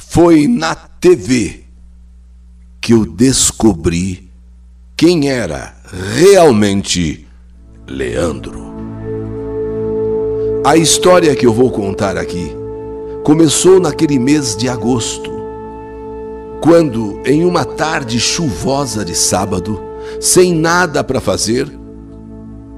Foi na TV que eu descobri quem era realmente Leandro. A história que eu vou contar aqui começou naquele mês de agosto, quando, em uma tarde chuvosa de sábado, sem nada para fazer,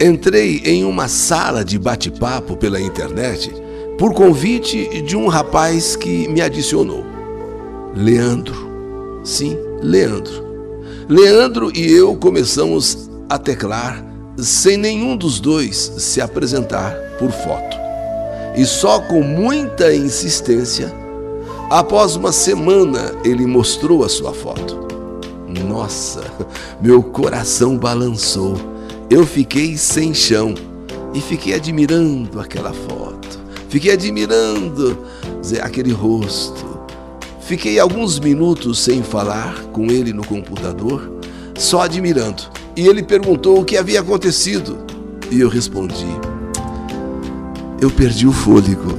entrei em uma sala de bate-papo pela internet por convite de um rapaz que me adicionou. Leandro. Sim, Leandro. Leandro e eu começamos a teclar sem nenhum dos dois se apresentar por foto. E só com muita insistência, após uma semana, ele mostrou a sua foto. Nossa, meu coração balançou. Eu fiquei sem chão e fiquei admirando aquela foto. Fiquei admirando aquele rosto. Fiquei alguns minutos sem falar com ele no computador, só admirando. E ele perguntou o que havia acontecido. E eu respondi: Eu perdi o fôlego.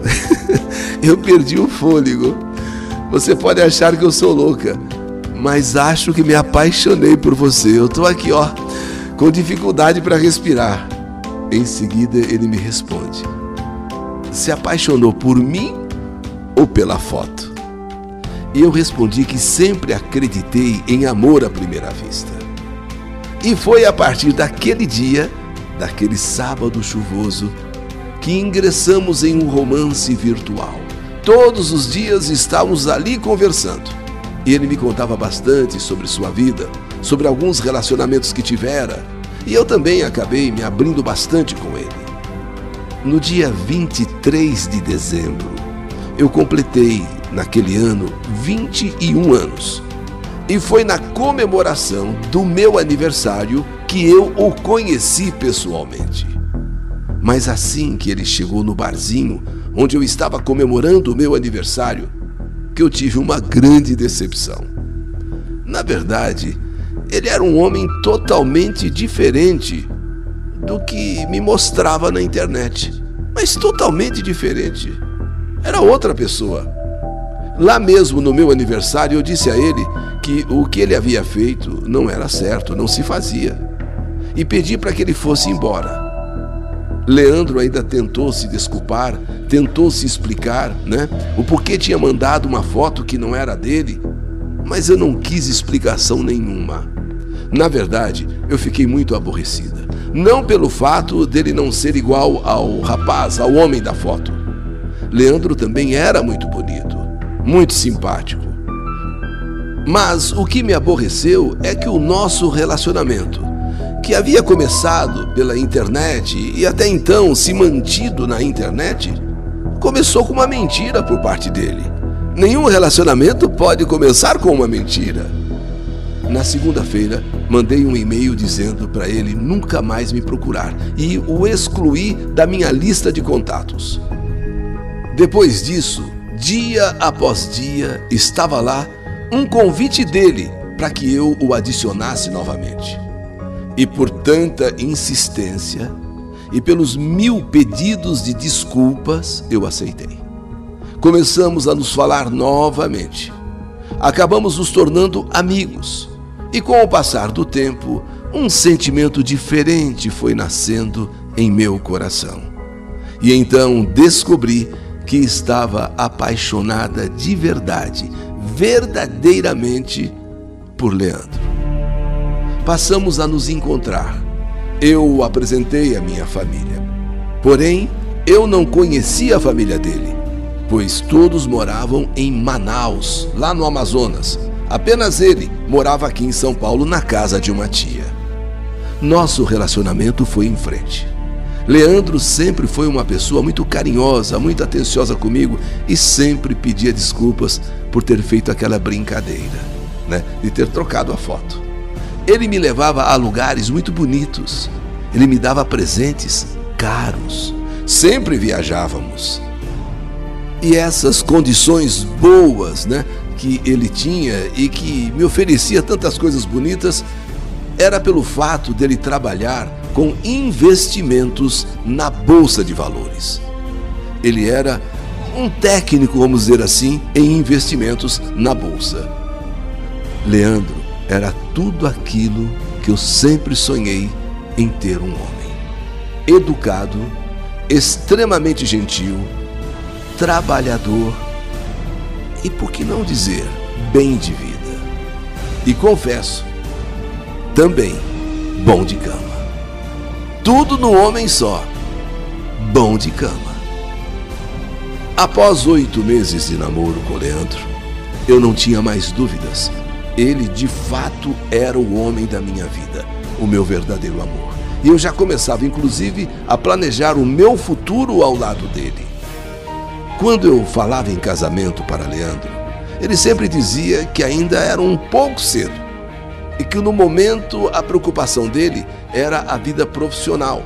eu perdi o fôlego. Você pode achar que eu sou louca, mas acho que me apaixonei por você. Eu estou aqui, ó, com dificuldade para respirar. Em seguida, ele me responde: Se apaixonou por mim ou pela foto? E eu respondi que sempre acreditei em amor à primeira vista. E foi a partir daquele dia, daquele sábado chuvoso, que ingressamos em um romance virtual. Todos os dias estávamos ali conversando. Ele me contava bastante sobre sua vida, sobre alguns relacionamentos que tivera, e eu também acabei me abrindo bastante com ele. No dia 23 de dezembro, eu completei, naquele ano, 21 anos. E foi na comemoração do meu aniversário que eu o conheci pessoalmente. Mas assim que ele chegou no barzinho onde eu estava comemorando o meu aniversário, que eu tive uma grande decepção. Na verdade, ele era um homem totalmente diferente do que me mostrava na internet. Mas totalmente diferente. Era outra pessoa. Lá mesmo no meu aniversário, eu disse a ele que o que ele havia feito não era certo, não se fazia. E pedi para que ele fosse embora. Leandro ainda tentou se desculpar, tentou se explicar, né? O porquê tinha mandado uma foto que não era dele, mas eu não quis explicação nenhuma. Na verdade, eu fiquei muito aborrecida. Não pelo fato dele não ser igual ao rapaz, ao homem da foto. Leandro também era muito bonito, muito simpático. Mas o que me aborreceu é que o nosso relacionamento que havia começado pela internet e até então se mantido na internet, começou com uma mentira por parte dele. Nenhum relacionamento pode começar com uma mentira. Na segunda-feira, mandei um e-mail dizendo para ele nunca mais me procurar e o excluí da minha lista de contatos. Depois disso, dia após dia, estava lá um convite dele para que eu o adicionasse novamente. E por tanta insistência e pelos mil pedidos de desculpas, eu aceitei. Começamos a nos falar novamente. Acabamos nos tornando amigos. E com o passar do tempo, um sentimento diferente foi nascendo em meu coração. E então descobri que estava apaixonada de verdade, verdadeiramente, por Leandro passamos a nos encontrar. Eu o apresentei à minha família. Porém, eu não conhecia a família dele, pois todos moravam em Manaus, lá no Amazonas. Apenas ele morava aqui em São Paulo, na casa de uma tia. Nosso relacionamento foi em frente. Leandro sempre foi uma pessoa muito carinhosa, muito atenciosa comigo e sempre pedia desculpas por ter feito aquela brincadeira, né, de ter trocado a foto. Ele me levava a lugares muito bonitos. Ele me dava presentes caros. Sempre viajávamos. E essas condições boas, né, que ele tinha e que me oferecia tantas coisas bonitas, era pelo fato dele trabalhar com investimentos na bolsa de valores. Ele era um técnico, vamos dizer assim, em investimentos na bolsa. Leandro era tudo aquilo que eu sempre sonhei em ter um homem. Educado, extremamente gentil, trabalhador e, por que não dizer, bem de vida. E confesso, também bom de cama. Tudo no homem só, bom de cama. Após oito meses de namoro com Leandro, eu não tinha mais dúvidas. Ele de fato era o homem da minha vida, o meu verdadeiro amor. E eu já começava, inclusive, a planejar o meu futuro ao lado dele. Quando eu falava em casamento para Leandro, ele sempre dizia que ainda era um pouco cedo e que no momento a preocupação dele era a vida profissional.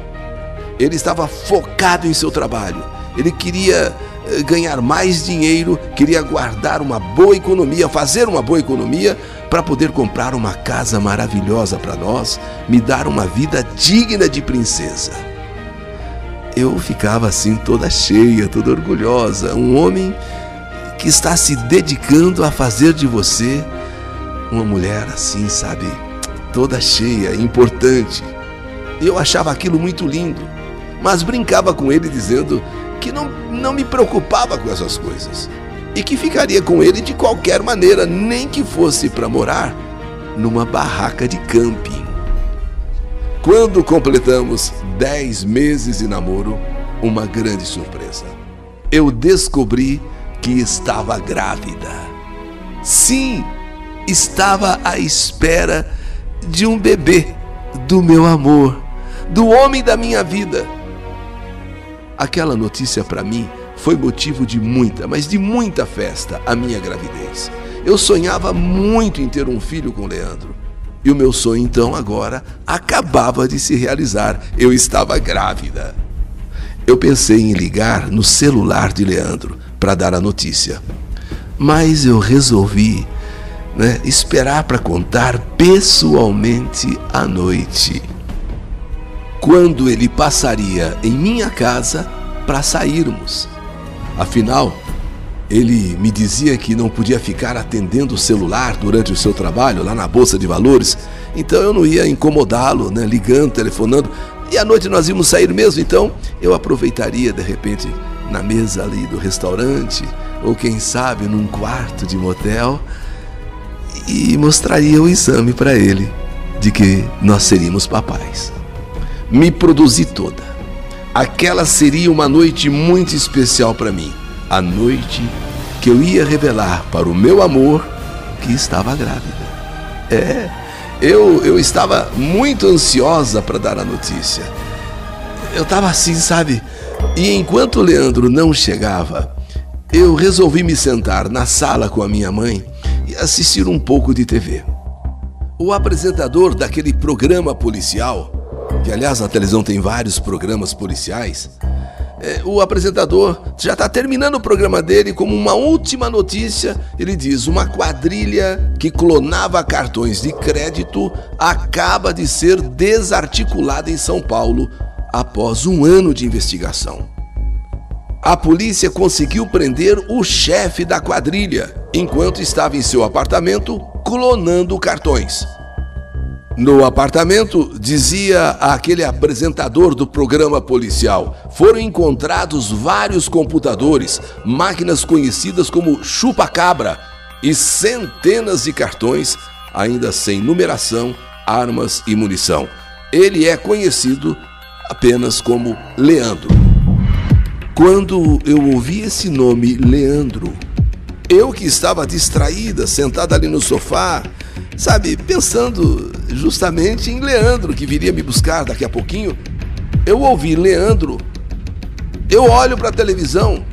Ele estava focado em seu trabalho. Ele queria eh, ganhar mais dinheiro, queria guardar uma boa economia, fazer uma boa economia para poder comprar uma casa maravilhosa para nós, me dar uma vida digna de princesa. Eu ficava assim toda cheia, toda orgulhosa, um homem que está se dedicando a fazer de você uma mulher assim, sabe, toda cheia, importante. Eu achava aquilo muito lindo, mas brincava com ele dizendo que não, não me preocupava com essas coisas e que ficaria com ele de qualquer maneira, nem que fosse para morar numa barraca de camping. Quando completamos 10 meses de namoro, uma grande surpresa. Eu descobri que estava grávida. Sim, estava à espera de um bebê do meu amor, do homem da minha vida. Aquela notícia para mim foi motivo de muita, mas de muita festa a minha gravidez. Eu sonhava muito em ter um filho com Leandro. E o meu sonho então agora acabava de se realizar. Eu estava grávida. Eu pensei em ligar no celular de Leandro para dar a notícia. Mas eu resolvi né, esperar para contar pessoalmente à noite. Quando ele passaria em minha casa para sairmos. Afinal, ele me dizia que não podia ficar atendendo o celular durante o seu trabalho lá na bolsa de valores, então eu não ia incomodá-lo, né, ligando, telefonando. E à noite nós íamos sair mesmo, então eu aproveitaria de repente na mesa ali do restaurante, ou quem sabe num quarto de motel, e mostraria o exame para ele de que nós seríamos papais. Me produzi toda Aquela seria uma noite muito especial para mim. A noite que eu ia revelar para o meu amor que estava grávida. É, eu, eu estava muito ansiosa para dar a notícia. Eu estava assim, sabe? E enquanto Leandro não chegava, eu resolvi me sentar na sala com a minha mãe assistir um pouco de TV. O apresentador daquele programa policial que aliás na televisão tem vários programas policiais, é, o apresentador já está terminando o programa dele como uma última notícia. Ele diz: uma quadrilha que clonava cartões de crédito acaba de ser desarticulada em São Paulo após um ano de investigação. A polícia conseguiu prender o chefe da quadrilha enquanto estava em seu apartamento clonando cartões. No apartamento, dizia aquele apresentador do programa policial, foram encontrados vários computadores, máquinas conhecidas como chupa-cabra e centenas de cartões, ainda sem numeração, armas e munição. Ele é conhecido apenas como Leandro. Quando eu ouvi esse nome, Leandro, eu que estava distraída, sentada ali no sofá, sabe, pensando justamente em Leandro, que viria me buscar daqui a pouquinho. Eu ouvi Leandro, eu olho para a televisão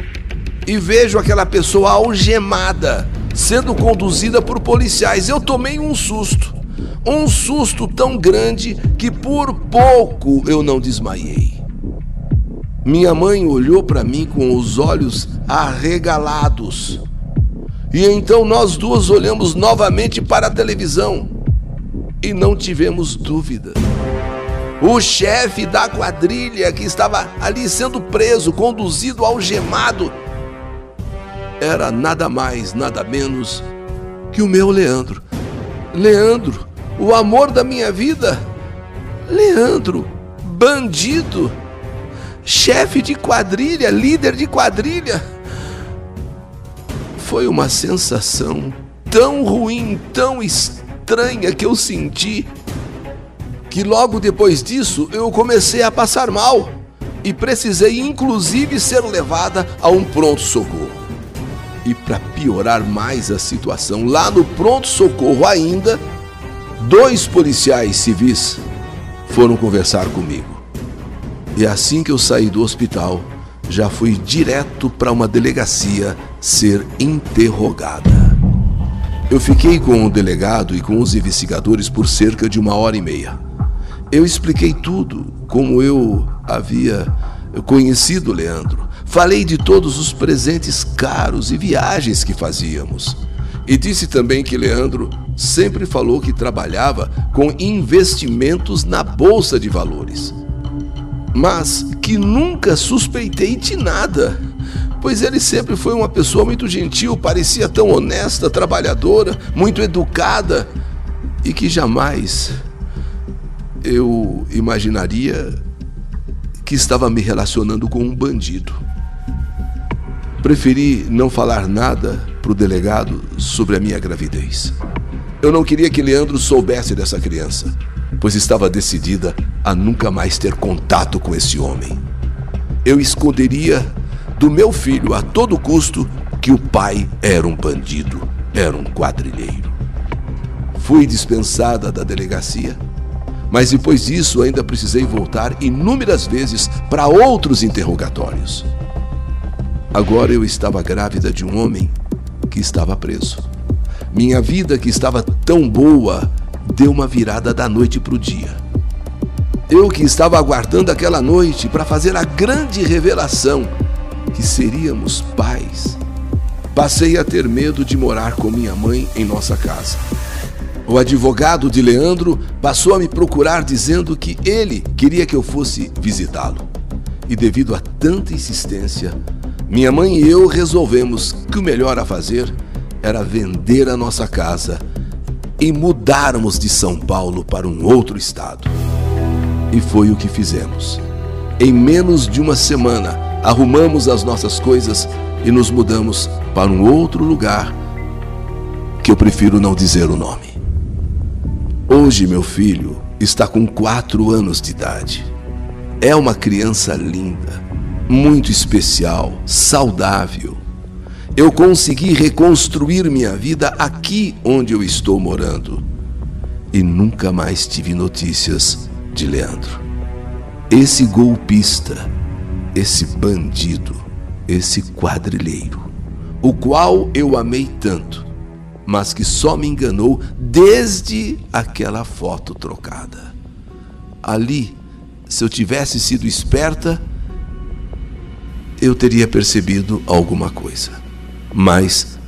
e vejo aquela pessoa algemada sendo conduzida por policiais. Eu tomei um susto, um susto tão grande que por pouco eu não desmaiei. Minha mãe olhou para mim com os olhos arregalados. E então nós duas olhamos novamente para a televisão e não tivemos dúvida. O chefe da quadrilha que estava ali sendo preso, conduzido, algemado, era nada mais, nada menos que o meu Leandro. Leandro, o amor da minha vida. Leandro, bandido, chefe de quadrilha, líder de quadrilha. Foi uma sensação tão ruim, tão estranha que eu senti que logo depois disso eu comecei a passar mal e precisei inclusive ser levada a um pronto-socorro. E para piorar mais a situação, lá no pronto-socorro ainda, dois policiais civis foram conversar comigo. E assim que eu saí do hospital, já fui direto para uma delegacia ser interrogada. Eu fiquei com o delegado e com os investigadores por cerca de uma hora e meia. Eu expliquei tudo, como eu havia conhecido Leandro. Falei de todos os presentes caros e viagens que fazíamos. E disse também que Leandro sempre falou que trabalhava com investimentos na bolsa de valores. Mas que nunca suspeitei de nada pois ele sempre foi uma pessoa muito gentil, parecia tão honesta, trabalhadora, muito educada e que jamais eu imaginaria que estava me relacionando com um bandido. Preferi não falar nada para o delegado sobre a minha gravidez. Eu não queria que Leandro soubesse dessa criança, pois estava decidida a nunca mais ter contato com esse homem. Eu esconderia do meu filho a todo custo que o pai era um bandido, era um quadrilheiro. Fui dispensada da delegacia, mas depois disso ainda precisei voltar inúmeras vezes para outros interrogatórios. Agora eu estava grávida de um homem que estava preso. Minha vida, que estava tão boa, deu uma virada da noite para o dia. Eu que estava aguardando aquela noite para fazer a grande revelação que seríamos pais, passei a ter medo de morar com minha mãe em nossa casa. O advogado de Leandro passou a me procurar dizendo que ele queria que eu fosse visitá-lo. E devido a tanta insistência, minha mãe e eu resolvemos que o melhor a fazer era vender a nossa casa e mudarmos de São Paulo para um outro estado. E foi o que fizemos. Em menos de uma semana, arrumamos as nossas coisas e nos mudamos para um outro lugar que eu prefiro não dizer o nome. Hoje, meu filho está com quatro anos de idade. É uma criança linda, muito especial, saudável. Eu consegui reconstruir minha vida aqui onde eu estou morando. E nunca mais tive notícias de Leandro. Esse golpista esse bandido, esse quadrilheiro, o qual eu amei tanto, mas que só me enganou desde aquela foto trocada. Ali, se eu tivesse sido esperta, eu teria percebido alguma coisa. Mas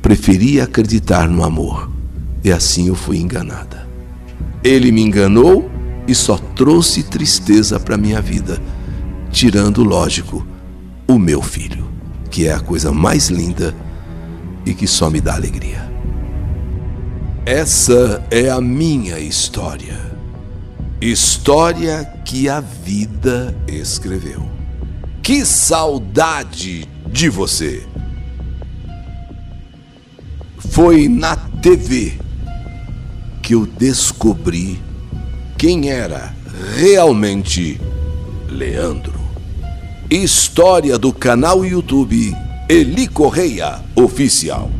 preferi acreditar no amor, e assim eu fui enganada. Ele me enganou e só trouxe tristeza para minha vida tirando, lógico, o meu filho, que é a coisa mais linda e que só me dá alegria. Essa é a minha história. História que a vida escreveu. Que saudade de você! Foi na TV que eu descobri quem era realmente Leandro. História do canal YouTube Eli Correia Oficial.